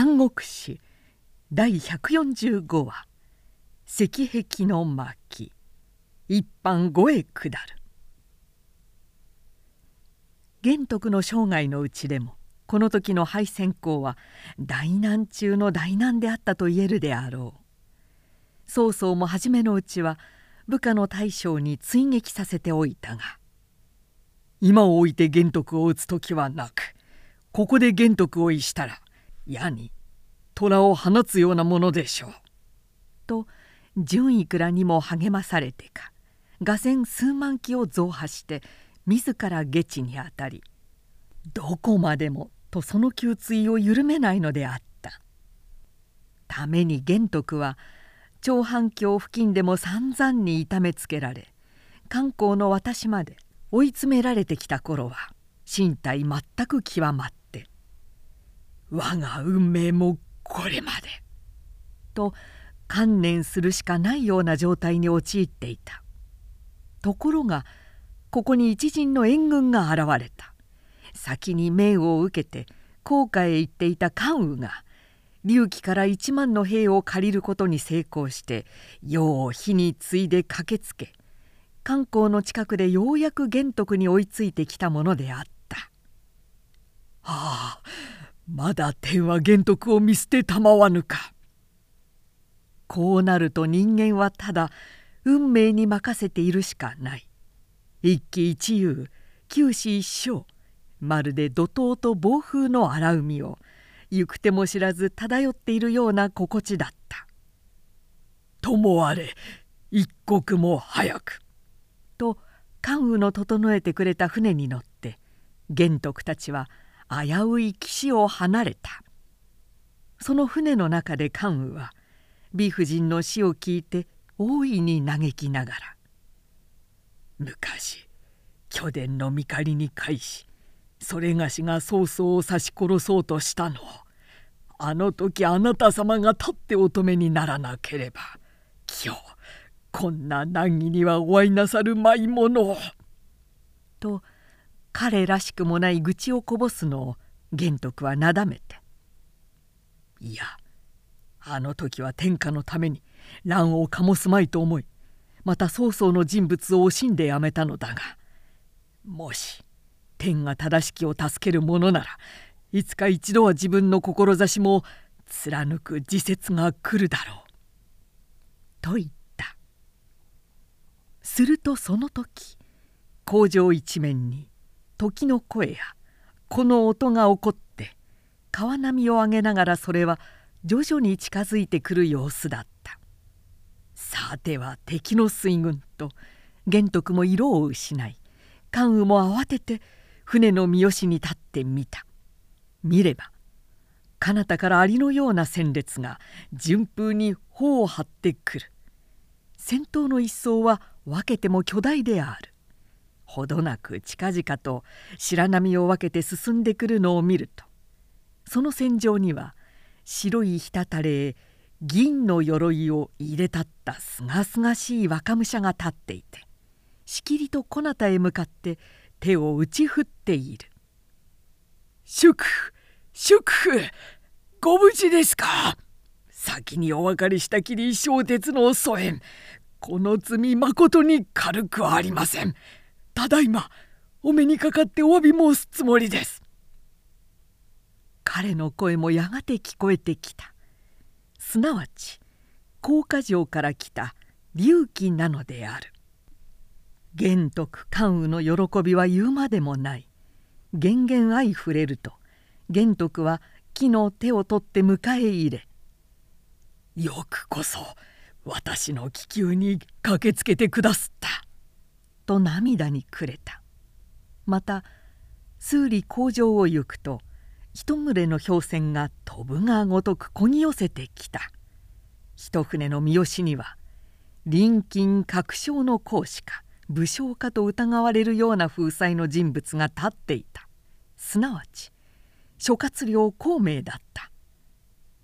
三国史第145話「石壁の巻」一般五へ下る。玄徳の生涯のうちでもこの時の敗戦校は大難中の大難であったと言えるであろう。曹操も初めのうちは部下の大将に追撃させておいたが今を置いて玄徳を討つ時はなくここで玄徳を逸したら矢に虎を放つようなものでしょう。と純いくらにも励まされてか画線数万機を増派して自ら下地にあたりどこまでもとその給水を緩めないのであったために玄徳は長反橋付近でも散々に痛めつけられ観光の私まで追い詰められてきた頃は身体全く極まって「我が運命もこれまで」と観念するしかないような状態に陥っていた。ところがここに一陣の援軍が現れた。先に命を受けて甲賀へ行っていた関羽が隆起から一万の兵を借りることに成功して世を火に継いで駆けつけ観光の近くでようやく玄徳に追いついてきたものであった「ああまだ天は玄徳を見捨てたまわぬか」こうなると人間はただ運命に任せているしかない。一喜一憂九死一生まるで怒涛と暴風の荒海を行く手も知らず漂っているような心地だった「ともあれ一刻も早く」と関羽の整えてくれた船に乗って玄徳たちは危うい岸を離れた。その船の中で関羽は美婦人の死を聞いて大いに嘆きながら「昔巨殿の見りに返しそれがしが曹操を刺し殺そうとしたのをあの時あなた様が立って乙女にならなければ今日こんな難儀にはお会いなさるまいものを」と彼らしくもない愚痴をこぼすのを玄徳はなだめて「いやあの時は天下のために乱を醸すまいと思いまた曹操の人物を惜しんでやめたのだがもし天が正しきを助けるものならいつか一度は自分の志も貫く時節が来るだろう」と言った。するとその時工場一面に時の声やこの音が起こって川波を上げながらそれは徐々に近づいてくる様子だった。さては敵の水軍と玄徳も色を失い関羽も慌てて船の三好に立ってみた。見れば彼方からアリのような戦列が順風に帆を張ってくる。先頭の一層は分けても巨大である。ほどなく近々と白波を分けて進んでくるのを見ると。その戦場には白い滴れ銀の鎧を入れたったすがすがしい若武者が立っていてしきりとこなたへ向かって手を打ち振っている「祝福祝福ご無事ですか？先にお別れしたきり小鉄の疎遠この罪まことに軽くありません。ただいまお目にかかってお詫び申すつもりです」彼の声もやがて聞こえてきた。すなわち甲賀城から来た隆起なのである。玄徳関羽の喜びは言うまでもない。源々相触れると玄徳は木の手を取って迎え入れ「よくこそ私の気球に駆けつけてくだすった」と涙にくれた。また数里工場を行くと一群れの氷船が飛ぶがごとくこぎ寄せてきた。一船の三好には臨近確証の講師か武将かと疑われるような風采の人物が立っていた。すなわち諸葛亮孔明だった。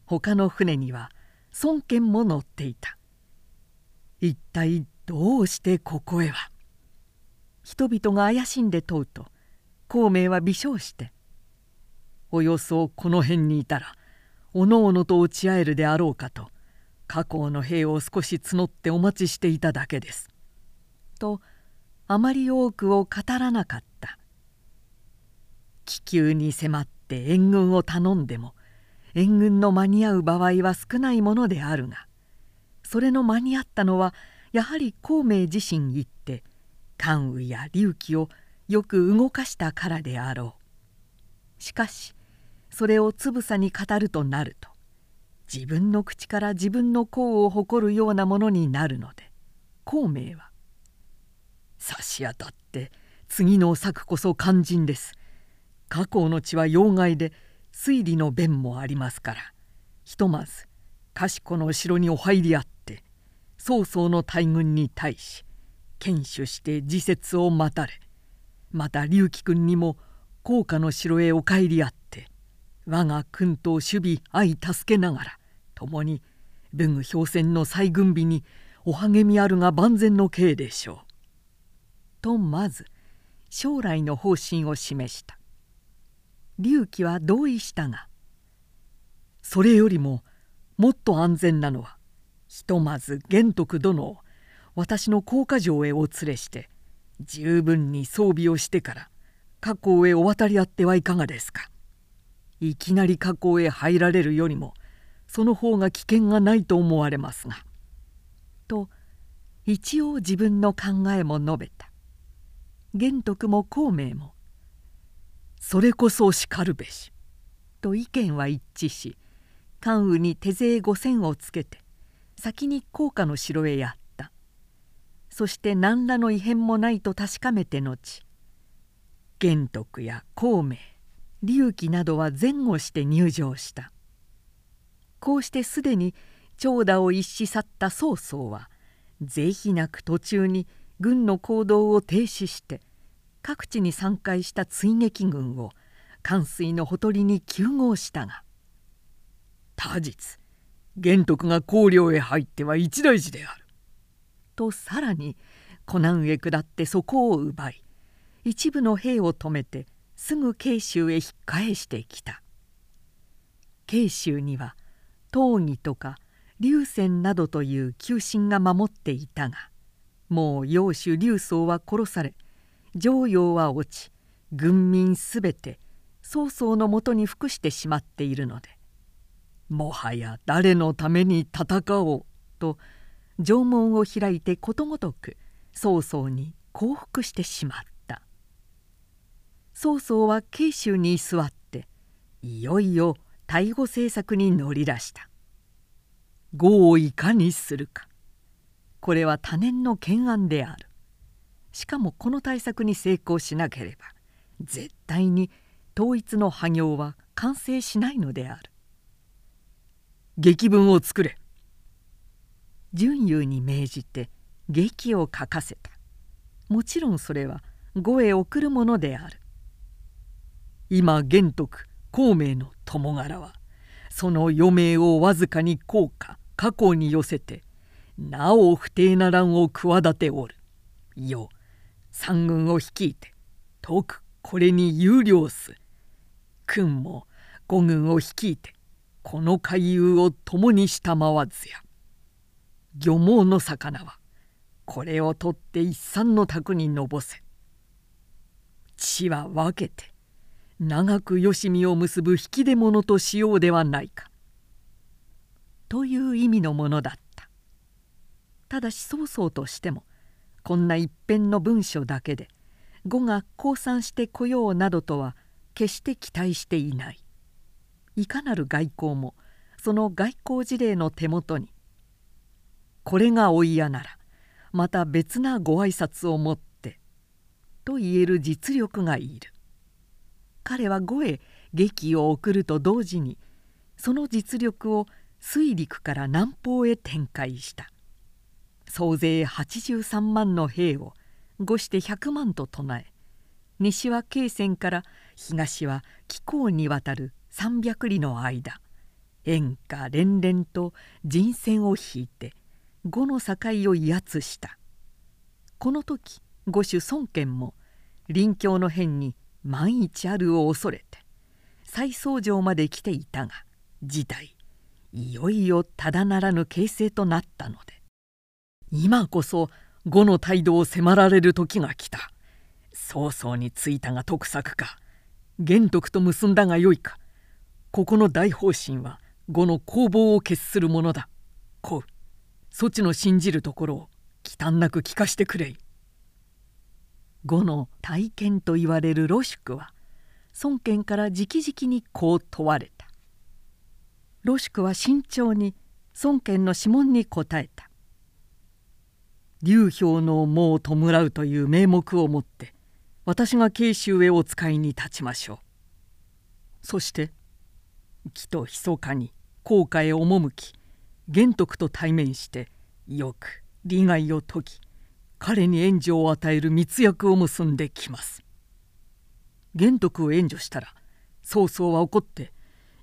他の船には孫権も乗っていた。一体どうしてここへは人々が怪しんで問うと孔明は微笑して「およそこの辺にいたらおのおのと落ち合えるであろうかと家光の兵を少し募ってお待ちしていただけです」とあまり多くを語らなかった。気球に迫って援軍を頼んでも援軍の間に合う場合は少ないものであるがそれの間に合ったのはやはり孔明自身行って関羽や隆起をよく動かしたからであろう。しかしそれをつぶさに語るとなると自分の口から自分の功を誇るようなものになるので孔明は「差し当たって次の策こそ肝心です」「過去の地は要害で推理の弁もありますから。ひとまず賢の城にお入りあって曹操の大軍に対し堅守して自説を待たれまた龍樹君にも高家の城へお帰りあって我が君と守備相助けながら共に文具氷戦の再軍備にお励みあるが万全の刑でしょう。とまず将来の方針を示した龍樹は同意したがそれよりももっと安全なのはひとまず玄徳殿を私の高架城へお連れして十分に装備をしてから河口へお渡りあってはいかがですか。いきなり河口へ入られるよりもその方が危険がないと思われますが」と一応自分の考えも述べた。玄徳も孔明も「それこそしかるべし」と意見は一致し関羽に手勢5,000をつけて先に高架の城へやっそして何らの異変もないと確かめて後玄徳や孔明隆起などは前後して入場したこうしてすでに長蛇を一し去った曹操は是非なく途中に軍の行動を停止して各地に散開した追撃軍を関水のほとりに急合したが他日玄徳が高陵へ入っては一大事である。とさらに湖南へ下ってそこを奪い一部の兵を止めてすぐ慶州へ引っ返してきた。慶州には東義とか龍泉などという旧臣が守っていたがもう揚州劉宗は殺され常陽は落ち軍民すべて曹操のもとに服してしまっているのでもはや誰のために戦おうと城門を開いてことごとく曹操に降伏してしまった。曹操は慶州に居座っていよいよ対語政策に乗り出した。呉をいかにするか。これは多年の懸案である。しかもこの対策に成功しなければ絶対に統一の破行は完成しないのである。劇文を作れ。純優に命じて劇を書かせた。もちろんそれは呉へ送るものである。今玄徳孔明の友柄はその余命をわずかに効果過去に寄せてなお不定な乱を企ておる。よ三軍を率いて遠くこれに有料す。君も五軍を率いてこの海遊を共にしたまわずや。漁網の魚はこれを取って一産の宅にのぼせ。地は分けて長くよしみを結ぶ引き出物としようではないか」という意味のものだった。ただし曹操としてもこんな一編の文書だけで語が降参してこようなどとは決して期待していない。いかなる外交もその外交事例の手元にこれがお嫌ならまた別なご挨拶を持ってと言える実力がいる。彼は呉へ劇を送ると同時にその実力を水陸から南方へ展開した。総勢83万の兵を呉して100万と唱え西は慶泉から東は紀行にわたる300里の間演歌連々と人選を引いて呉の境を威圧した。この時呉主孫権も臨境の変に万一あるを恐れて再僧城まで来ていたが事態いよいよただならぬ形勢となったので今こそ呉の態度を迫られる時が来た。早々についたが得策か玄徳と結んだがよいかここの大方針は呉の攻防を決するものだ。こう。そちの信じるところを忌憚なく聞かしてくれい。呉の体験と言われる露宿は孫権から直々にこう問われた。露宿は慎重に孫権の諮問に答えた。流氷の門を弔うという名目をもって私が慶州へお使いに立ちましょう。そして木と密かに高架へ赴き玄徳と対面してよく利害を解き彼に援助を与える密約を結んできます。玄徳を援助したら曹操は怒って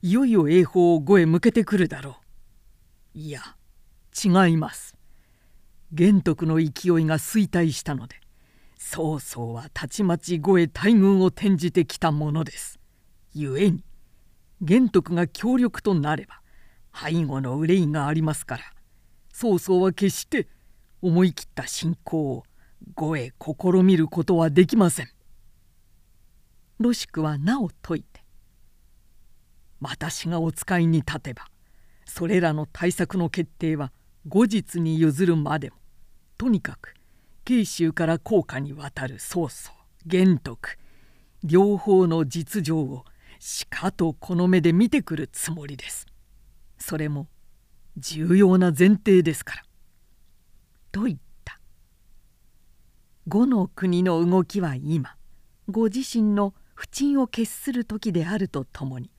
いよいよ栄宝を呉へ向けてくるだろう。いや違います。玄徳の勢いが衰退したので曹操はたちまち呉へ大軍を転じてきたものです。故に玄徳が強力となれば背後の憂いがありますから曹操は決して思い切った侵攻を呉へ試みることはできません。ロシクはなお説いて「私がお使いに立てばそれらの対策の決定は後日に譲るまでもとにかく慶州から高架に渡る曹操玄徳両方の実情をしかとこの目で見てくるつもりです。それも重要な前提ですから。と言った。五の国の動きは今ご自身の不沈を決する時であるとともに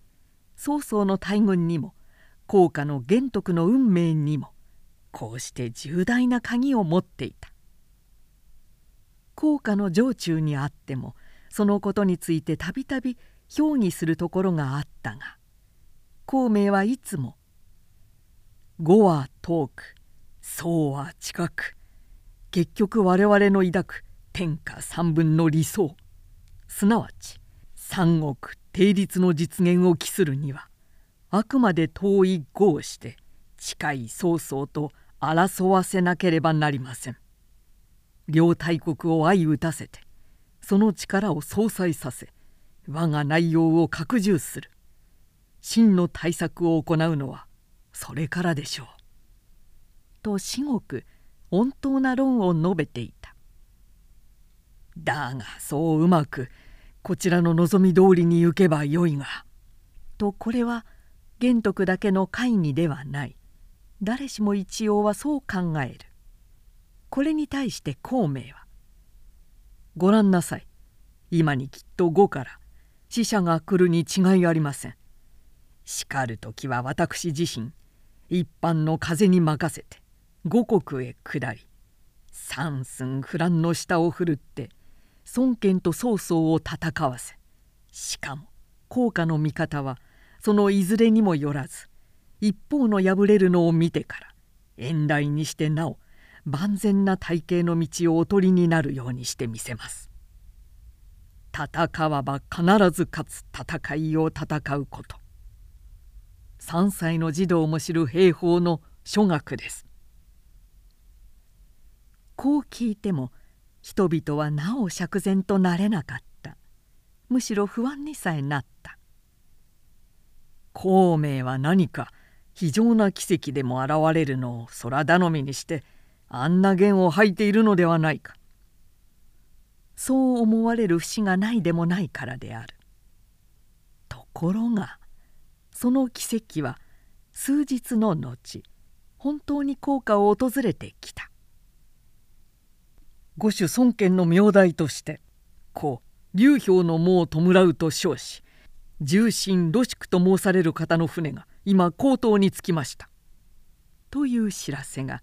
曹操の大軍にも高家の玄徳の運命にもこうして重大な鍵を持っていた高家の城中にあってもそのことについてたびたび評議するところがあったが孔明はいつも「呉は遠く宋は近く結局我々の抱く天下三分の理想すなわち三国定律の実現を期するにはあくまで遠い語をして近い曹操と争わせなければなりません。両大国を相打たせてその力を相殺させ我が内容を拡充する真の対策を行うのはそれからでしょう。と至極穏当な論を述べていた。だがそううまくこちらの望み通りに行けばよいが」とこれは玄徳だけの会議ではない誰しも一応はそう考えるこれに対して孔明は「ご覧なさい今にきっと呉から死者が来るに違いありません」「しかる時は私自身一般の風に任せて五国へ下り三寸不乱の下を振るって孫権と曹操を戦わせしかも効果の味方はそのいずれにもよらず一方の敗れるのを見てから遠来にしてなお万全な体系の道をおとりになるようにしてみせます。戦わば必ず勝つ戦いを戦うこと。3歳の児童も知る兵法の諸学です。こう聞いても人々はなお釈然となれなかった。むしろ不安にさえなった。孔明は何か非常な奇跡でも現れるのを空頼みにしてあんな弦を吐いているのではないか。そう思われる節がないでもないからである。ところがその奇跡は数日の後本当に効果を訪れてきた五種孫権の名代として故流氷の門を弔うと称し重臣ロシクと申される方の船が今江東に着きました」という知らせが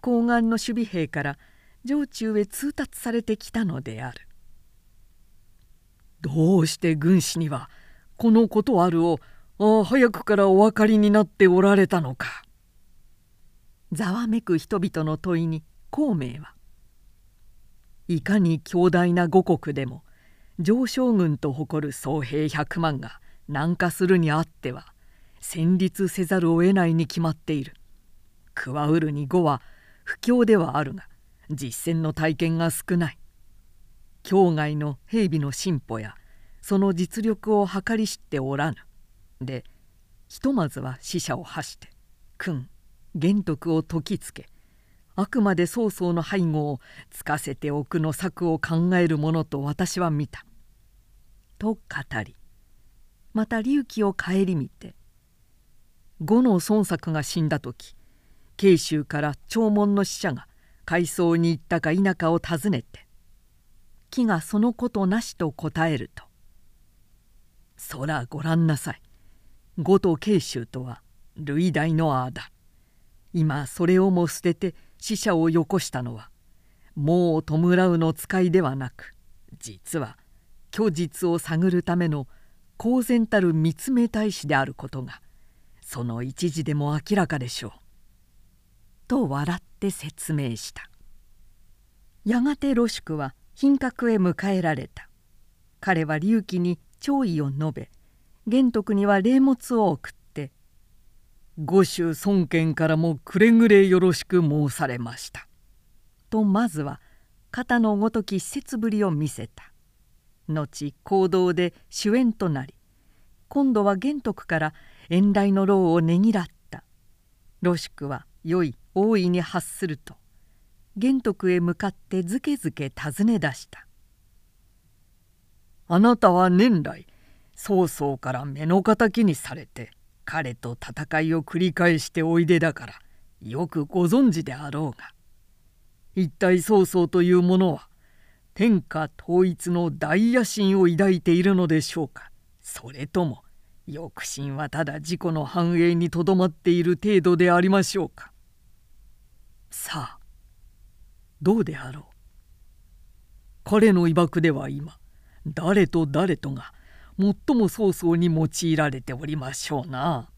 高岸の守備兵から城中へ通達されてきたのである。どうして軍師にはこのことあるをああ早くからお分かりになっておられたのか。ざわめく人々の問いに孔明はいかに強大な五国でも上将軍と誇る総兵100万が南下するにあっては戦慄せざるを得ないに決まっている。クワウルに語は不況ではあるが実践の体験が少ない。境外の兵備の進歩やその実力を計り知っておらぬ。でひとまずは死者を発して君玄徳を説きつけあくまで曹操の背後をつかせておくの策を考えるものと私は見た」と語りまた隆起を顧みて呉の孫作が死んだ時慶州から弔問の使者が海藻に行ったか否かを尋ねて木がそのことなしと答えると「そらご覧なさい。呉と慶州とは類大のあだ。今それをも捨てて死者をよこしたのはもう弔うの使いではなく実は虚実を探るための公然たる見つめ大使であることがその一時でも明らかでしょう。と笑って説明した。やがてロシュクは品格へ迎えられた。彼は隆起に弔意を述べ玄徳には礼物を送って「御衆孫権からもくれぐれよろしく申されました」とまずは肩のごとき施設ぶりを見せた。後行動で主演となり今度は玄徳から遠来の労をねぎらった。ロシクは良い大いに発すると玄徳へ向かってずけずけ尋ね出した「あなたは年来曹操から目の敵にされて彼と戦いを繰り返しておいでだからよくご存知であろうが。一体曹操というものは天下統一の大野心を抱いているのでしょうか。それとも抑心はただ自己の繁栄にとどまっている程度でありましょうか。さあどうであろう。彼の威爆では今誰と誰とが最も曹操に用いられておりましょうな。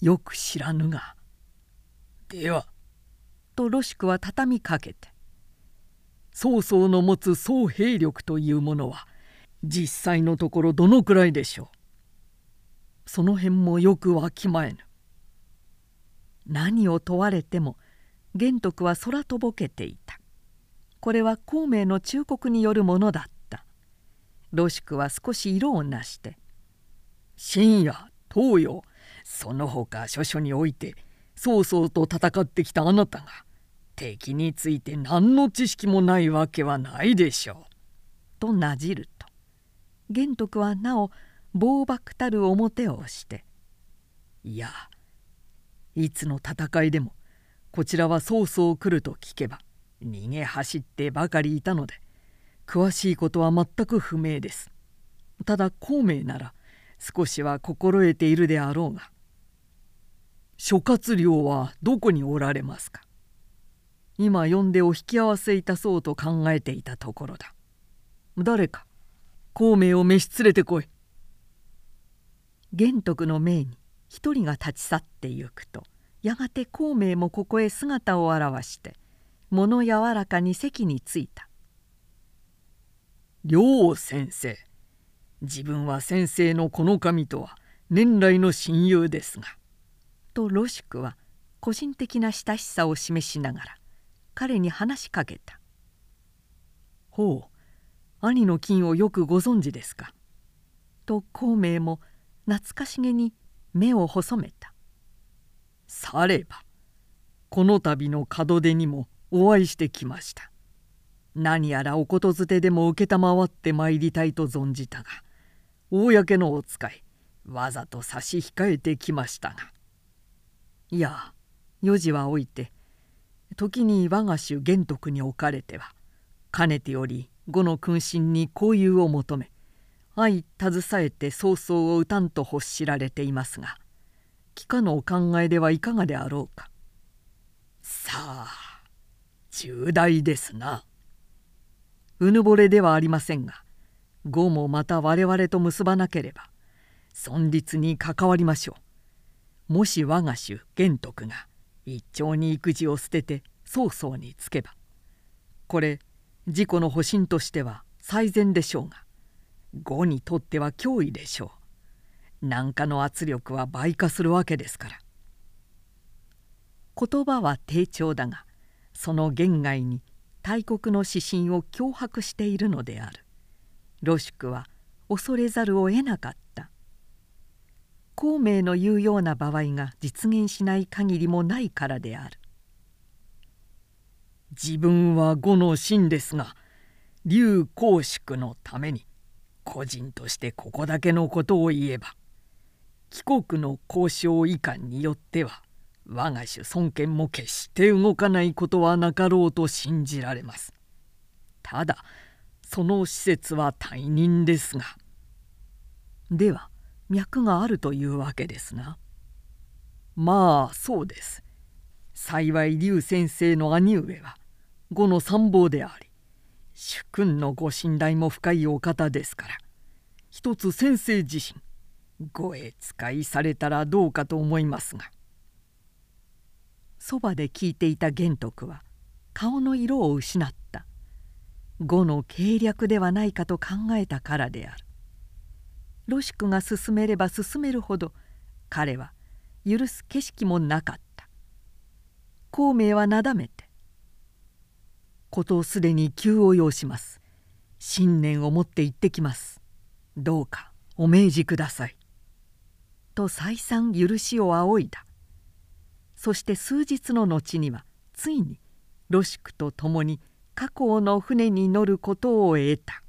よく知らぬが。では。とロシクは畳みかけて。曹操の持つ総兵力というものは実際のところどのくらいでしょう。その辺もよくわきまえぬ。何を問われても玄徳は空とぼけていた。これは孔明の忠告によるものだった。ロシクは少し色をなして「深夜東洋その他諸々において曹操と戦ってきたあなたが敵について何の知識もないわけはないでしょう」となじると玄徳はなお暴漠たる表をして「いやいつの戦いでもこちらは曹操来ると聞けば逃げ走ってばかりいたので詳しいことは全く不明です。ただ孔明なら少しは心得ているであろうが諸葛亮はどこにおられますか？今呼んでお引き合わせいたそうと考えていたところだ。誰か孔明を召し連れてこい。玄徳の命に一人が立ち去ってゆくとやがて孔明もここへ姿を現して物柔らかに席に着いた「両先生。自分は先生のこの神とは年来の親友ですが」とロシクは個人的な親しさを示しながら彼に話しかけた「ほう兄の金をよくご存知ですか」と孔明も懐かしげに目を細めた。さればこの度の門出にもお会いしてきました。何やらおことづてでも承ってまいりたいと存じたが公のお使いわざと差し控えてきましたがいや4時は置いて時に我が主玄徳におかれてはかねてより呉の君臣に交友を求め相携えて曹操を討たんと欲しられていますが帰化のお考えではいかがであろうか。さあ重大ですな。うぬぼれではありませんが呉もまた我々と結ばなければ存立に関わりましょう。もし我が主玄徳が一朝に育児を捨てて曹操につけばこれ自己の保身としては最善でしょうが呉にとっては脅威でしょう。南下の圧力は倍化するわけですから言葉は低調だがその言外に大国の指針を脅迫しているのである。ロシュクは恐れざるを得なかった。孔明の言うような場合が実現しない限りもないからである。自分は呉の臣ですが劉公祝のために個人としてここだけのことを言えば帰国の交渉遺憾によっては我が主孫権も決して動かないことはなかろうと信じられます。ただその施設は退任ですがでは脈があるというわけですな。まあそうです。幸い劉先生の兄上は呉の参謀であり主君のご信頼も深いお方ですから一つ先生自身ごへ使いされたらどうかと思いますがそばで聞いていた玄徳は顔の色を失った。呉の計略ではないかと考えたからである。ロシクが進めれば進めるほど彼は許す景色もなかった。孔明はなだめて「ことをすでに急を要します。信念を持って行ってきます。どうかお命じください」と再三許しを仰いだ。そして数日の後にはついにロシクと共に過去の船に乗ることを得た。